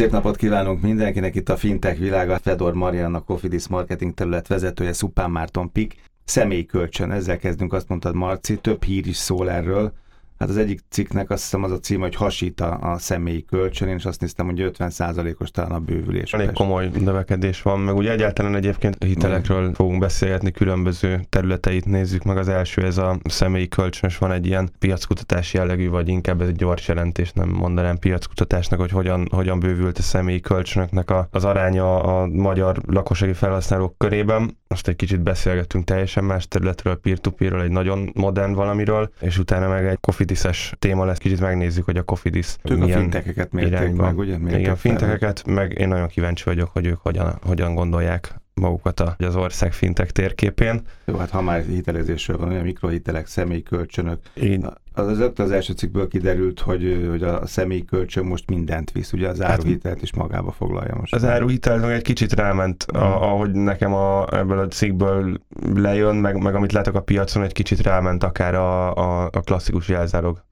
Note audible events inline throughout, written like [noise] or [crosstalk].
Szép napot kívánunk mindenkinek itt a Fintech világa. Fedor Marian, a Cofidis marketing terület vezetője, Szupán Márton Pik. Személyi kölcsön, ezzel kezdünk, azt mondtad Marci, több hír is szól erről. Hát az egyik cikknek azt hiszem az a cím, hogy hasít a, a személyi kölcsön, én is azt néztem, hogy 50%-os talán a bővülés. Elég komoly növekedés van, meg ugye egyáltalán egyébként hitelekről fogunk beszélgetni, különböző területeit nézzük meg. Az első ez a személyi kölcsönös, van egy ilyen piackutatás jellegű, vagy inkább ez egy gyors jelentés, nem mondanám piackutatásnak, hogy hogyan, hogyan bővült a személyi kölcsönöknek a, az aránya a magyar lakossági felhasználók körében. Most egy kicsit beszélgettünk teljesen más területről, peer-to-peerről, egy nagyon modern valamiről, és utána meg egy coffee Cofidis-es téma lesz, kicsit megnézzük, hogy a Cofidis ők a fintekeket mérték meg, ugye? Mérték Igen, fintekeket, meg én nagyon kíváncsi vagyok, hogy ők hogyan, hogyan gondolják magukat az ország fintek térképén. Jó, hát ha már hitelezésről van, olyan mikrohitelek, személykölcsönök. Én... Az, az, az első cikkből kiderült, hogy, hogy a személykölcsön most mindent visz, ugye az hát- áruhitelt is magába foglalja most. Az áruhitel meg egy kicsit ráment, a, hmm. ahogy nekem a, ebből a cikkből lejön, meg, meg amit látok a piacon, egy kicsit ráment akár a, a, a klasszikus jelzálog.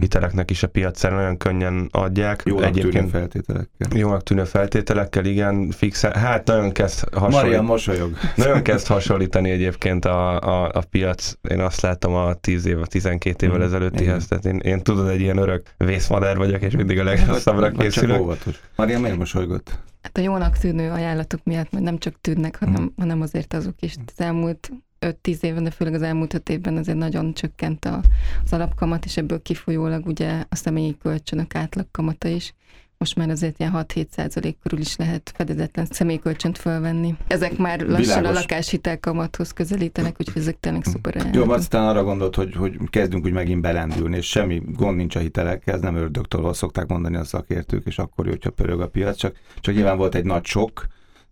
Hiteleknek is a piacán nagyon könnyen adják. Jónak Egyébként, tűnő feltételekkel. Jónak tűnő feltételekkel, igen, fix. Hát nagyon kezd hasonlítani. Maria mosolyog. Nagyon kezd hasonlítani egyébként a, a, a piac. Én azt látom a 10 év, 12 évvel mm, ezelőttihez. Tehát én, én tudod, egy ilyen örök vészmadár vagyok, és mindig a legrosszabbra készülök. Maria miért mosolygott? Hát a jónak tűnő ajánlatok miatt nem csak tűnnek, hanem, mm. hanem azért azok is. Az elmúlt 5-10 évben, de főleg az elmúlt 5 évben azért nagyon csökkent a, az alapkamat, és ebből kifolyólag ugye a személyi kölcsönök átlagkamata is. Most már azért ilyen 6-7 százalék körül is lehet fedezetlen személykölcsönt fölvenni. Ezek már lassan Világos. a lakáshitel kamathoz közelítenek, úgyhogy ezek tényleg hm. szuper Jó, aztán arra gondolt, hogy, hogy kezdünk úgy megint belendülni, és semmi gond nincs a hitelekkel, ez nem ördögtől szokták mondani a szakértők, és akkor jó, hogyha pörög a piac, csak, csak nyilván volt egy nagy sok,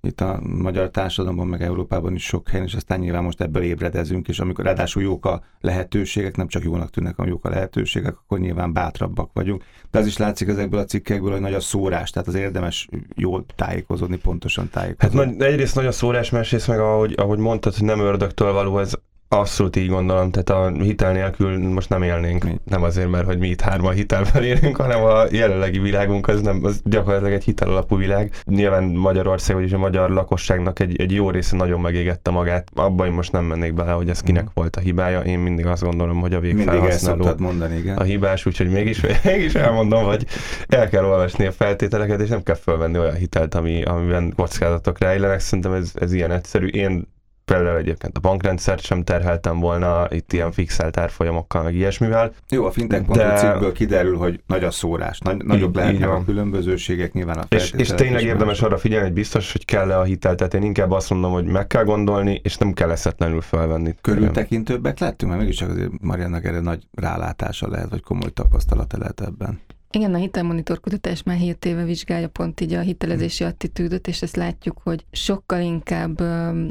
itt a magyar társadalomban, meg Európában is sok helyen, és aztán nyilván most ebből ébredezünk, és amikor ráadásul jók a lehetőségek, nem csak jónak tűnnek, hanem jók a lehetőségek, akkor nyilván bátrabbak vagyunk. De az is látszik ezekből a cikkekből, hogy nagy a szórás, tehát az érdemes jól tájékozódni, pontosan tájékozódni. Hát egyrészt nagy a szórás, másrészt meg ahogy, ahogy mondtad, hogy nem ördögtől való ez Abszolút így gondolom, tehát a hitel nélkül most nem élnénk. Nem azért, mert hogy mi itt hárman hitelben élünk, hanem a jelenlegi világunk az, nem, az gyakorlatilag egy hitel alapú világ. Nyilván Magyarország, vagyis a magyar lakosságnak egy, egy jó része nagyon megégette magát. Abban én most nem mennék bele, hogy ez kinek mm. volt a hibája. Én mindig azt gondolom, hogy a végfelhasználó mindig mondani, igen. a hibás, úgyhogy mégis, mégis elmondom, hogy el kell olvasni a feltételeket, és nem kell felvenni olyan hitelt, ami, amiben kockázatok rejlenek. Szerintem ez, ez ilyen egyszerű. Én például egyébként a bankrendszert sem terheltem volna itt ilyen fixelt árfolyamokkal, meg ilyesmivel. Jó, a fintech de... cikkből kiderül, hogy nagy a szórás, nagy, nagyobb lehetnek a különbözőségek, nyilván a És, és tényleg érdemes arra figyelni, hogy biztos, hogy kell-e a hitel, tehát én inkább azt mondom, hogy meg kell gondolni, és nem kell eszetlenül felvenni. Körültekintőbbek lettünk, mert mégiscsak azért Mariannak erre nagy rálátása lehet, vagy komoly tapasztalata lehet ebben. Igen, a hitelmonitor kutatás már 7 éve vizsgálja pont így a hitelezési attitűdöt, és ezt látjuk, hogy sokkal inkább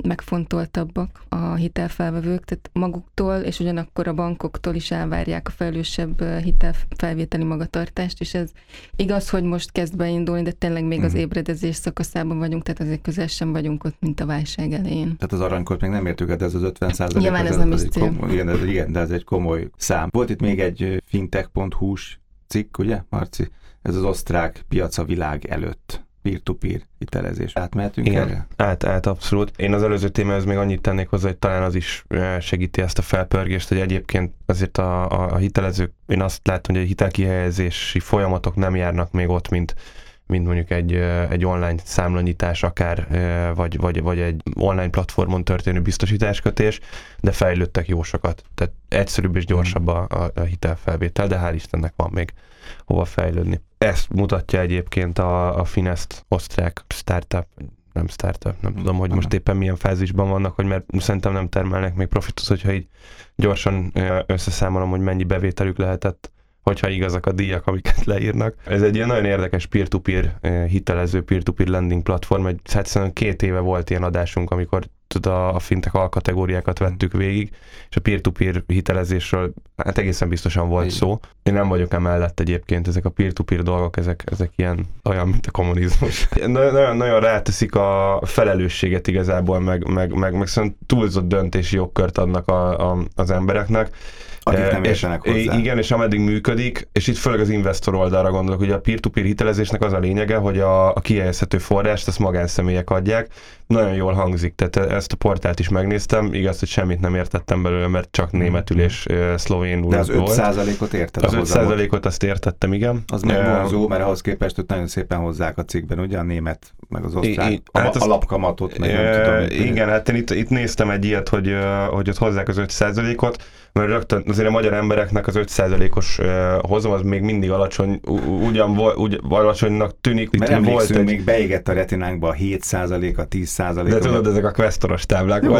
megfontoltabbak a hitelfelvevők, tehát maguktól, és ugyanakkor a bankoktól is elvárják a felelősebb hitelfelvételi magatartást, és ez igaz, hogy most kezd beindulni, de tényleg még az hmm. ébredezés szakaszában vagyunk, tehát azért közel sem vagyunk ott, mint a válság elején. Tehát az aranykort még nem értük, de ez az 50 százalék. Nyilván ez nem is cél. Komoly, igen, ez, igen, de ez egy komoly szám. Volt itt még egy fintech.hu-s cikk, ugye, Marci? Ez az osztrák piac a világ előtt peer-to-peer hitelezés. Átmehetünk Igen, erre? át, át, abszolút. Én az előző témához még annyit tennék hozzá, hogy talán az is segíti ezt a felpörgést, hogy egyébként azért a, a, a hitelezők, én azt látom, hogy a hitelkihelyezési folyamatok nem járnak még ott, mint mint mondjuk egy, egy online számlanyítás akár, vagy, vagy, vagy egy online platformon történő biztosításkötés, de fejlődtek jó sokat. Tehát egyszerűbb és gyorsabb a, a, a hitelfelvétel, de hál' Istennek van még hova fejlődni. Ezt mutatja egyébként a, a Finest osztrák startup, nem startup, nem tudom, hogy most éppen milyen fázisban vannak, hogy mert szerintem nem termelnek még profitot, hogyha így gyorsan összeszámolom, hogy mennyi bevételük lehetett hogyha igazak a díjak, amiket leírnak. Ez egy ilyen nagyon érdekes peer-to-peer eh, hitelező, peer-to-peer lending platform, egy, hát két éve volt ilyen adásunk, amikor tudod, a, a fintek alkategóriákat vettük végig, és a peer-to-peer hitelezésről hát egészen biztosan volt Igen. szó. Én nem vagyok emellett egyébként, ezek a peer-to-peer dolgok, ezek, ezek ilyen olyan, mint a kommunizmus. [laughs] nagyon, nagyon ráteszik a felelősséget igazából, meg, meg, meg, meg meg túlzott döntési jogkört adnak a, a, az embereknek akik nem értenek hozzá. Igen, és ameddig működik, és itt főleg az investor oldalra gondolok, hogy a peer-to-peer hitelezésnek az a lényege, hogy a, a kihelyezhető forrást azt magánszemélyek adják. Nagyon jól hangzik, tehát ezt a portált is megnéztem, igaz, hogy semmit nem értettem belőle, mert csak hmm. németül és szlovénul De az 5%-ot érted? Az 5%-ot azt értettem, igen. Az megvonzó, mert ahhoz képest hogy nagyon szépen hozzák a cikkben, ugye a német, meg az osztrák I, hát az, alapkamatot, meg nem tudom. Igen, hát én itt, itt néztem egy ilyet, hogy, hogy ott hozzák az 5%-ot, mert rögtön azért a magyar embereknek az 5%-os hozam az még mindig alacsony, ugyan úgy alacsonynak tűnik. Mert volt egy... még beégett a retinánkba a 7% a 10% De tudod, ezek a questoros táblák Jó,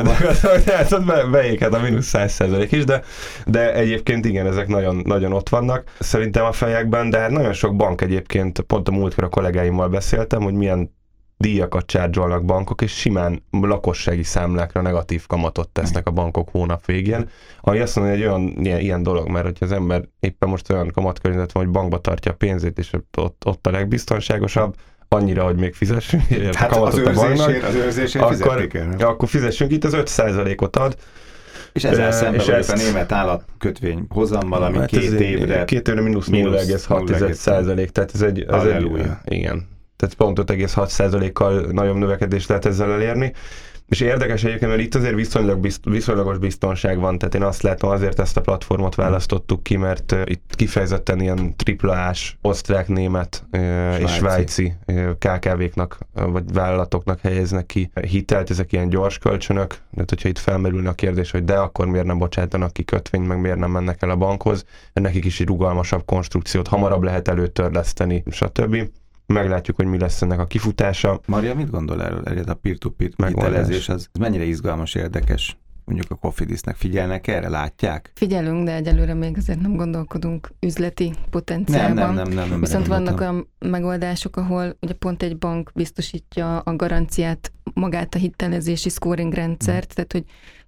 tehát be, beéghet a mínusz 100% is, de, de egyébként igen, ezek nagyon, nagyon ott vannak szerintem a fejekben, de hát nagyon sok bank egyébként, pont a múltkor a kollégáimmal beszéltem, hogy milyen díjakat csárgyolnak bankok, és simán lakossági számlákra negatív kamatot tesznek a bankok hónap végén. Ami azt mondja, hogy egy olyan ilyen, ilyen dolog, mert hogyha az ember éppen most olyan kamatkörnyezet van, hogy bankba tartja a pénzét, és ott, ott a legbiztonságosabb, annyira, hogy még fizessünk hát a kamatot az a banknak, az őrzésért akkor, kell, akkor fizessünk itt, az 5%-ot ad, és ezzel szemben és ezt... a német állatkötvény hozammal, ami hát két évre... Két évre mínusz 0,6 százalék, tehát ez egy... Ez egy igen, tehát pont 5,6%-kal nagyobb növekedést lehet ezzel elérni. És érdekes egyébként, mert itt azért viszonylag bizt, viszonylagos biztonság van, tehát én azt látom, azért ezt a platformot választottuk ki, mert itt kifejezetten ilyen triplás, osztrák, német uh, és svájci. KKV-knak vagy vállalatoknak helyeznek ki hitelt, ezek ilyen gyors kölcsönök, tehát hogyha itt felmerülne a kérdés, hogy de akkor miért nem bocsátanak ki kötvényt, meg miért nem mennek el a bankhoz, nekik is egy rugalmasabb konstrukciót hamarabb lehet előtörleszteni, stb meglátjuk, hogy mi lesz ennek a kifutása. Maria, mit gondol erről? Erről a peer-to-peer hitelezés, az mennyire izgalmas, érdekes? mondjuk a Cofidisnek figyelnek erre, látják? Figyelünk, de egyelőre még azért nem gondolkodunk üzleti potenciálban. Nem, nem, nem, nem, nem Viszont vannak olyan megoldások, ahol ugye pont egy bank biztosítja a garanciát, magát a hitelezési scoring rendszert, hmm. tehát hogy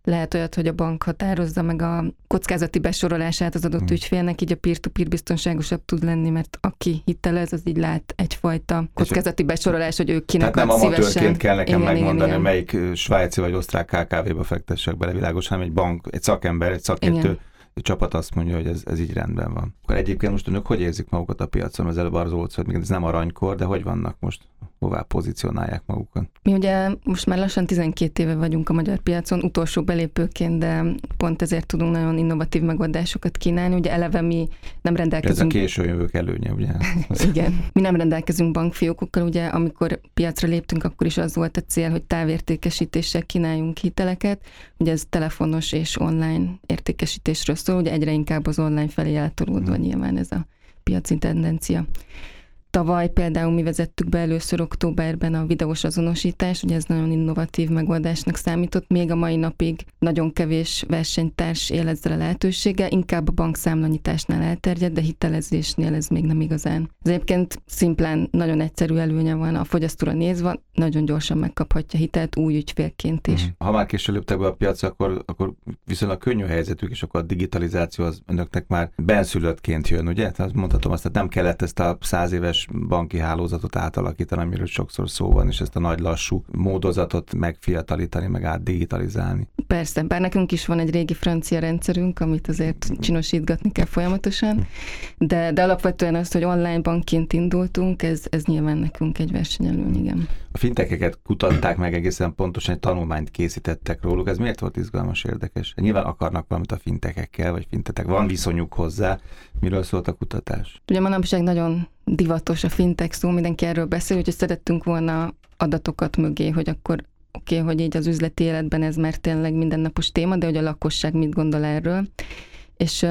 lehet olyat, hogy a bank határozza meg a kockázati besorolását az adott hmm. ügyfélnek, így a peer-to-peer biztonságosabb tud lenni, mert aki hitelez, az így lát egyfajta kockázati besorolás, hogy ők kinek Tehát nem amatőrként kell nekem igen, megmondani, igen, igen. melyik svájci vagy osztrák KKV-ba fektessek bele világos, hanem egy bank, egy szakember, egy szakértő igen csapat azt mondja, hogy ez, ez így rendben van. Akkor egyébként most önök hogy érzik magukat a piacon? Az előbb arról volt, hogy ez nem aranykor, de hogy vannak most? Hová pozícionálják magukat? Mi ugye most már lassan 12 éve vagyunk a magyar piacon, utolsó belépőként, de pont ezért tudunk nagyon innovatív megoldásokat kínálni. Ugye eleve mi nem rendelkezünk... Ez a késő jövők előnye, ugye? [laughs] Igen. Mi nem rendelkezünk bankfiókokkal, ugye amikor piacra léptünk, akkor is az volt a cél, hogy távértékesítéssel kínáljunk hiteleket. Ugye ez telefonos és online értékesítésről szól, ugye egyre inkább az online felé eltolódva hmm. nyilván ez a piaci tendencia. Tavaly például mi vezettük be először októberben a videós azonosítást, ugye ez nagyon innovatív megoldásnak számított, még a mai napig nagyon kevés versenytárs él ezzel a lehetősége, inkább a bankszámlanyításnál elterjed, de hitelezésnél ez még nem igazán. Az egyébként szimplán nagyon egyszerű előnye van a fogyasztóra nézve, nagyon gyorsan megkaphatja hitelt új ügyfélként is. Mhm. Ha már később léptek be a piacra, akkor, akkor viszonylag könnyű helyzetük, és akkor a digitalizáció az önöknek már benszülöttként jön, ugye? Tehát mondhatom azt, tehát nem kellett ezt a száz éves banki hálózatot átalakítani, amiről sokszor szó van, és ezt a nagy lassú módozatot megfiatalítani, meg átdigitalizálni. Persze, bár nekünk is van egy régi francia rendszerünk, amit azért csinosítgatni kell folyamatosan, de, de alapvetően az, hogy online bankként indultunk, ez, ez nyilván nekünk egy versenyelőny, igen. A fintekeket kutatták meg egészen pontosan, egy tanulmányt készítettek róluk. Ez miért volt izgalmas, érdekes? Nyilván akarnak valamit a fintekekkel, vagy fintetek. Van viszonyuk hozzá. Miről szólt a kutatás? Ugye manapság nagyon divatos a fintek szó, mindenki erről beszél, hogy szerettünk volna adatokat mögé, hogy akkor oké, okay, hogy így az üzleti életben ez már tényleg mindennapos téma, de hogy a lakosság mit gondol erről. És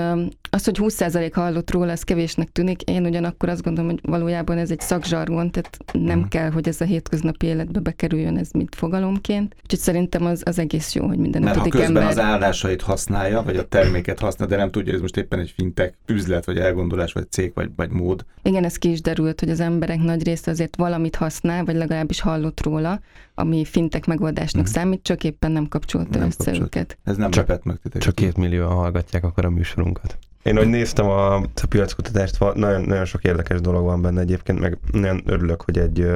az, hogy 20% hallott róla, az kevésnek tűnik. Én ugyanakkor azt gondolom, hogy valójában ez egy szakzsargon, tehát nem uh-huh. kell, hogy ez a hétköznapi életbe bekerüljön ez mint fogalomként. Úgyhogy szerintem az, az egész jó, hogy minden Mert ha közben ember... az állásait használja, vagy a terméket használja, de nem tudja, hogy ez most éppen egy fintek üzlet, vagy elgondolás, vagy cég, vagy, vagy mód. Igen, ez ki is derült, hogy az emberek nagy része azért valamit használ, vagy legalábbis hallott róla, ami fintek megoldásnak Mhm. számít, csak éppen nem kapcsolta Nem össze kapcsolt. őket. Ez nem Csak- meg titeket. Csak két millióan hallgatják akkor a műsorunkat. Én, hogy néztem a, a piackutatást, nagyon, nagyon sok érdekes dolog van benne egyébként, meg nagyon örülök, hogy egy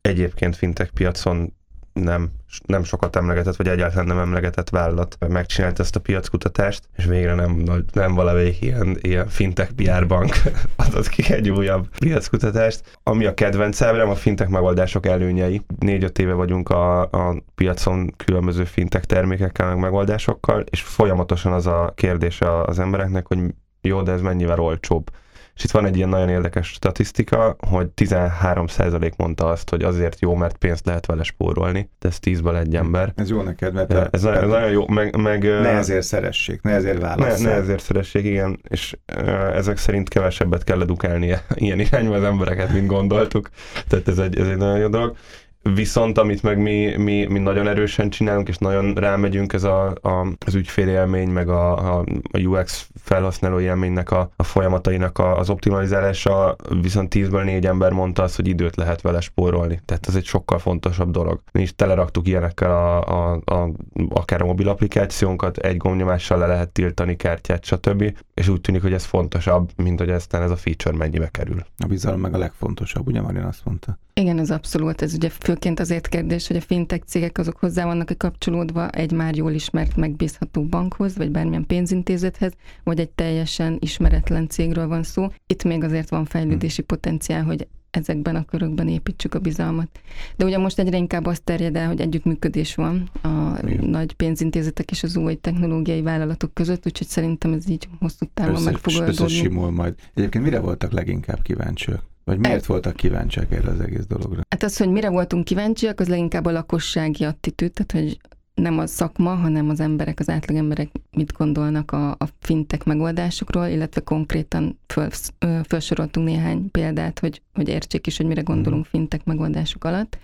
egyébként fintech piacon nem, nem sokat emlegetett, vagy egyáltalán nem emlegetett vállalat megcsinálta ezt a piackutatást, és végre nem, nem valamelyik ilyen, ilyen fintech PR bank [laughs] adott ki egy újabb piackutatást. Ami a kedvenc ábrám, a fintech megoldások előnyei. Négy-öt éve vagyunk a, a piacon különböző fintech termékekkel, meg megoldásokkal, és folyamatosan az a kérdése az embereknek, hogy jó, de ez mennyivel olcsóbb. És itt van egy ilyen nagyon érdekes statisztika, hogy 13% mondta azt, hogy azért jó, mert pénzt lehet vele spórolni. De ez 10-ből egy ember. Ez jó neked, mert Ez, ez, nagyon, ez nagyon jó, meg, meg ne ezért szeressék, ne ezért ne, válasszál. ne ezért szeressék, igen, és ezek szerint kevesebbet kell edukálni [laughs] ilyen irányba az embereket, mint gondoltuk. Tehát ez egy, ez egy nagyon jó dolog. Viszont amit meg mi, mi, mi nagyon erősen csinálunk, és nagyon rámegyünk, ez a, a, az ügyfélélmény, meg a, a, a UX felhasználó élménynek a, a folyamatainak a, az optimalizálása, viszont 10-ből 4 ember mondta azt, hogy időt lehet vele spórolni. Tehát ez egy sokkal fontosabb dolog. Mi is teleraktuk ilyenekkel a, a, a, akár a mobil applikációnkat, egy gombnyomással le lehet tiltani kártyát, stb. És úgy tűnik, hogy ez fontosabb, mint hogy aztán ez a feature mennyibe kerül. A bizalom meg a legfontosabb, ugye Marian azt mondta. Igen, ez abszolút. Ez ugye főként azért kérdés, hogy a fintech cégek azok hozzá vannak kapcsolódva egy már jól ismert, megbízható bankhoz, vagy bármilyen pénzintézethez, vagy egy teljesen ismeretlen cégről van szó. Itt még azért van fejlődési potenciál, hogy ezekben a körökben építsük a bizalmat. De ugye most egyre inkább azt terjed el, hogy együttműködés van a Igen. nagy pénzintézetek és az új technológiai vállalatok között, úgyhogy szerintem ez így hosszú távon meg fog Össze, oldódni. majd. Egyébként mire voltak leginkább kíváncsiak? Vagy miért voltak kíváncsiak erre az egész dologra? Hát az, hogy mire voltunk kíváncsiak, az leginkább a lakossági attitűd, tehát hogy nem a szakma, hanem az emberek, az átlagemberek mit gondolnak a, a fintek megoldásokról, illetve konkrétan föl, felsoroltunk néhány példát, hogy, hogy értsék is, hogy mire gondolunk fintek megoldások alatt.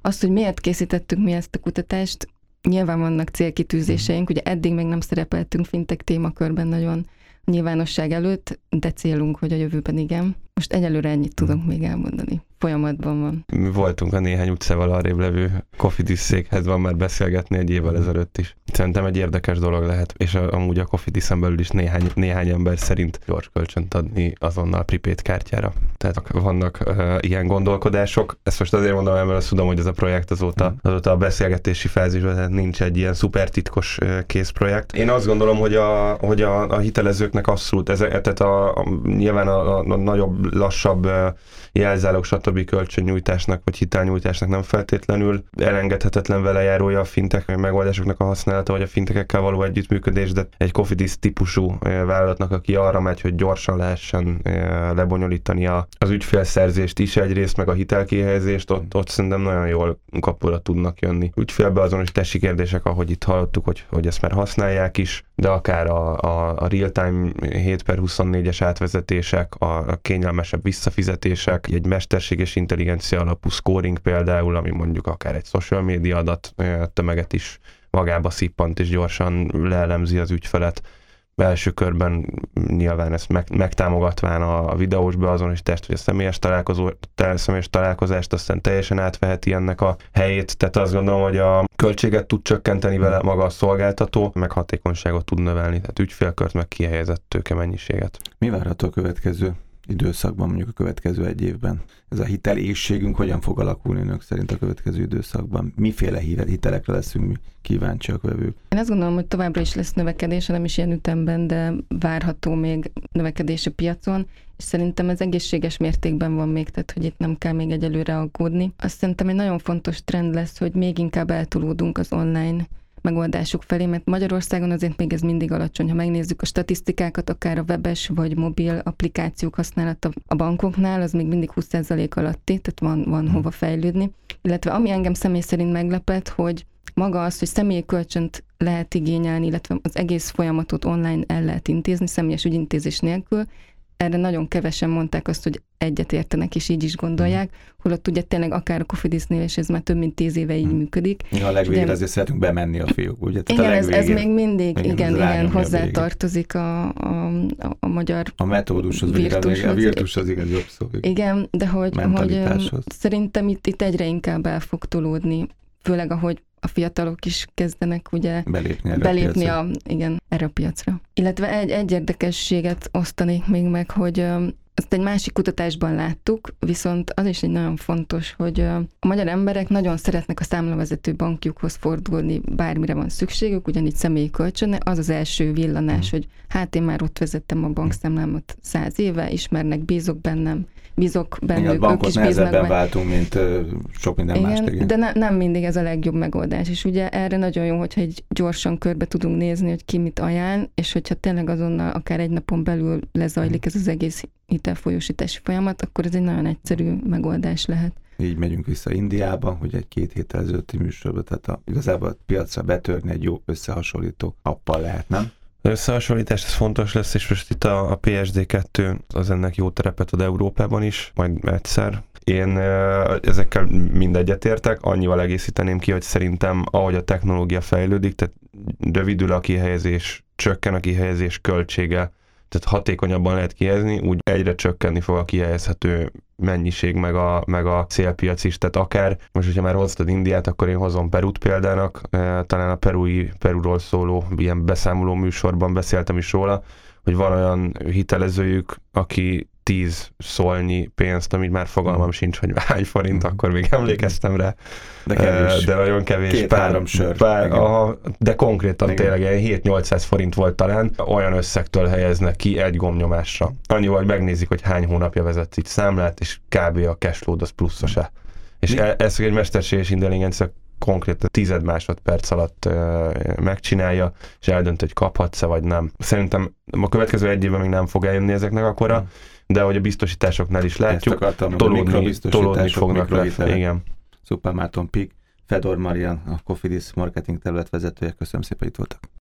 Azt, hogy miért készítettük mi ezt a kutatást, nyilván vannak célkitűzéseink, ugye eddig még nem szerepeltünk fintek témakörben nagyon nyilvánosság előtt, de célunk, hogy a jövőben igen. Most egyelőre ennyit tudok még elmondani. Folyamatban van. Mi voltunk a néhány utcával arrébb levő Kofidis székhez van már beszélgetni egy évvel ezelőtt is. Szerintem egy érdekes dolog lehet, és a, amúgy a Kofidisen belül is néhány, néhány ember szerint gyors kölcsönt adni azonnal prepaid kártyára. Tehát vannak uh, ilyen gondolkodások. Ezt most azért mondom, mert azt tudom, hogy ez a projekt azóta, azóta a beszélgetési fázisban, tehát nincs egy ilyen szuper titkos uh, készprojekt. Én azt gondolom, hogy a, hogy a, a hitelezőknek abszolút, ez, tehát a, a, nyilván a, a, a nagyobb, lassabb uh, jelzálog, stb. Kölcsönnyújtásnak vagy hitelnyújtásnak nem feltétlenül elengedhetetlen vele járója a fintek megoldásoknak a használata, vagy a fintekekkel való együttműködés, de egy Cofidis típusú eh, vállalatnak, aki arra megy, hogy gyorsan lehessen eh, lebonyolítani az ügyfélszerzést is egyrészt, meg a hitelkihelyezést, ott, ott szerintem nagyon jól kapura tudnak jönni. Ügyfélbeazonosítási kérdések, ahogy itt hallottuk, hogy, hogy ezt már használják is, de akár a, a, a real-time 7 per 24-es átvezetések, a, a kényelmesebb visszafizetések, egy mesterséges intelligencia alapú scoring például, ami mondjuk akár egy social media adat tömeget is magába szippant és gyorsan leelemzi az ügyfelet. Belső körben nyilván ezt meg, megtámogatván a, a videós beazonosítást, vagy a személyes, találkozó, személyes találkozást, aztán teljesen átveheti ennek a helyét. Tehát azt gondolom, hogy a költséget tud csökkenteni vele maga a szolgáltató, meg hatékonyságot tud növelni, tehát ügyfélkört, meg kihelyezett tőke mennyiséget. Mi várható a következő időszakban, mondjuk a következő egy évben? Ez a hitelészségünk hogyan fog alakulni önök szerint a következő időszakban? Miféle hitelekre leszünk mi kíváncsiak vevők? Én azt gondolom, hogy továbbra is lesz növekedés, nem is ilyen ütemben, de várható még növekedés a piacon, és szerintem ez egészséges mértékben van még, tehát hogy itt nem kell még egyelőre aggódni. Azt szerintem egy nagyon fontos trend lesz, hogy még inkább eltolódunk az online megoldások felé, mert Magyarországon azért még ez mindig alacsony. Ha megnézzük a statisztikákat, akár a webes vagy mobil applikációk használata a bankoknál, az még mindig 20% alatti, tehát van, van hova fejlődni. Illetve ami engem személy szerint meglepett, hogy maga az, hogy személyi kölcsönt lehet igényelni, illetve az egész folyamatot online el lehet intézni, személyes ügyintézés nélkül, erre nagyon kevesen mondták azt, hogy egyet értenek, és így is gondolják, holott ugye tényleg akár a Cofidisnél, és ez már több mint tíz éve így Hmm. működik. Ja, a legvégére ugye- azért szeretünk bemenni a fiúk, ugye? Tehát Igen, a ez, ez legvégén még mindig, Igen, igen, ez igen, rányomja a a, a, a, magyar A metódushoz, vagy inkább még- a virtushoz igen jobb szó. Igen, de hogy, hogy szerintem itt, itt egyre inkább el fog tolódni főleg ahogy a fiatalok is kezdenek ugye belépni, erre belépni a, a, igen, erre a piacra. Illetve egy, egy érdekességet osztanék még meg, hogy azt egy másik kutatásban láttuk, viszont az is egy nagyon fontos, hogy a magyar emberek nagyon szeretnek a számlavezető bankjukhoz fordulni, bármire van szükségük, ugyanígy személyi kölcsönne, az az első villanás, hmm. hogy hát én már ott vezettem a bankszámlámat száz éve, ismernek, bízok bennem, bízok bennük, igen, bankot ők is bíznak váltunk, mint sok minden igen, más. Igen, de ne, nem mindig ez a legjobb megoldás, és ugye erre nagyon jó, hogyha egy gyorsan körbe tudunk nézni, hogy ki mit ajánl, és hogyha tényleg azonnal akár egy napon belül lezajlik ez az egész hitelfolyósítási folyamat, akkor ez egy nagyon egyszerű megoldás lehet. Így megyünk vissza Indiába, hogy egy két héttel ezelőtti műsorban, tehát a, igazából a piacra betörni egy jó összehasonlító appal lehet, nem? összehasonlítás, ez fontos lesz, és most itt a, a PSD2 az ennek jó terepet ad Európában is, majd egyszer. Én ezekkel mind egyetértek, annyival egészíteném ki, hogy szerintem ahogy a technológia fejlődik, tehát rövidül a kihelyezés, csökken a kihelyezés költsége, tehát hatékonyabban lehet kihelyezni, úgy egyre csökkenni fog a kihelyezhető mennyiség, meg a, meg a célpiac is, tehát akár, most hogyha már hoztad Indiát, akkor én hozom Perut példának, e, talán a Perui, Peruról szóló ilyen beszámoló műsorban beszéltem is róla, hogy van olyan hitelezőjük, aki tíz szolnyi pénzt, amit már fogalmam mm. sincs, hogy hány forint, mm. akkor még emlékeztem rá. De kevés. De nagyon kevés. Két-három sör. Pár, aha, de konkrétan igen. tényleg 7-800 forint volt talán, olyan összegtől helyeznek ki egy gomnyomásra. Annyival, hogy megnézik, hogy hány hónapja vezet itt számlát, és kb. a cashflow az pluszos-e. És Mi? E, ez egy mesterséges intelligencia konkrétan tized másodperc alatt uh, megcsinálja, és eldönt, hogy kaphatsz-e vagy nem. Szerintem a következő egy évben még nem fog eljönni ezeknek akkora, mm de hogy a biztosításoknál is látjuk, akartam, tolódni, tolódni fognak lefelé. Igen. Szuper Márton Pik, Fedor Marian, a Cofidis marketing terület vezetője. Köszönöm szépen, itt voltak.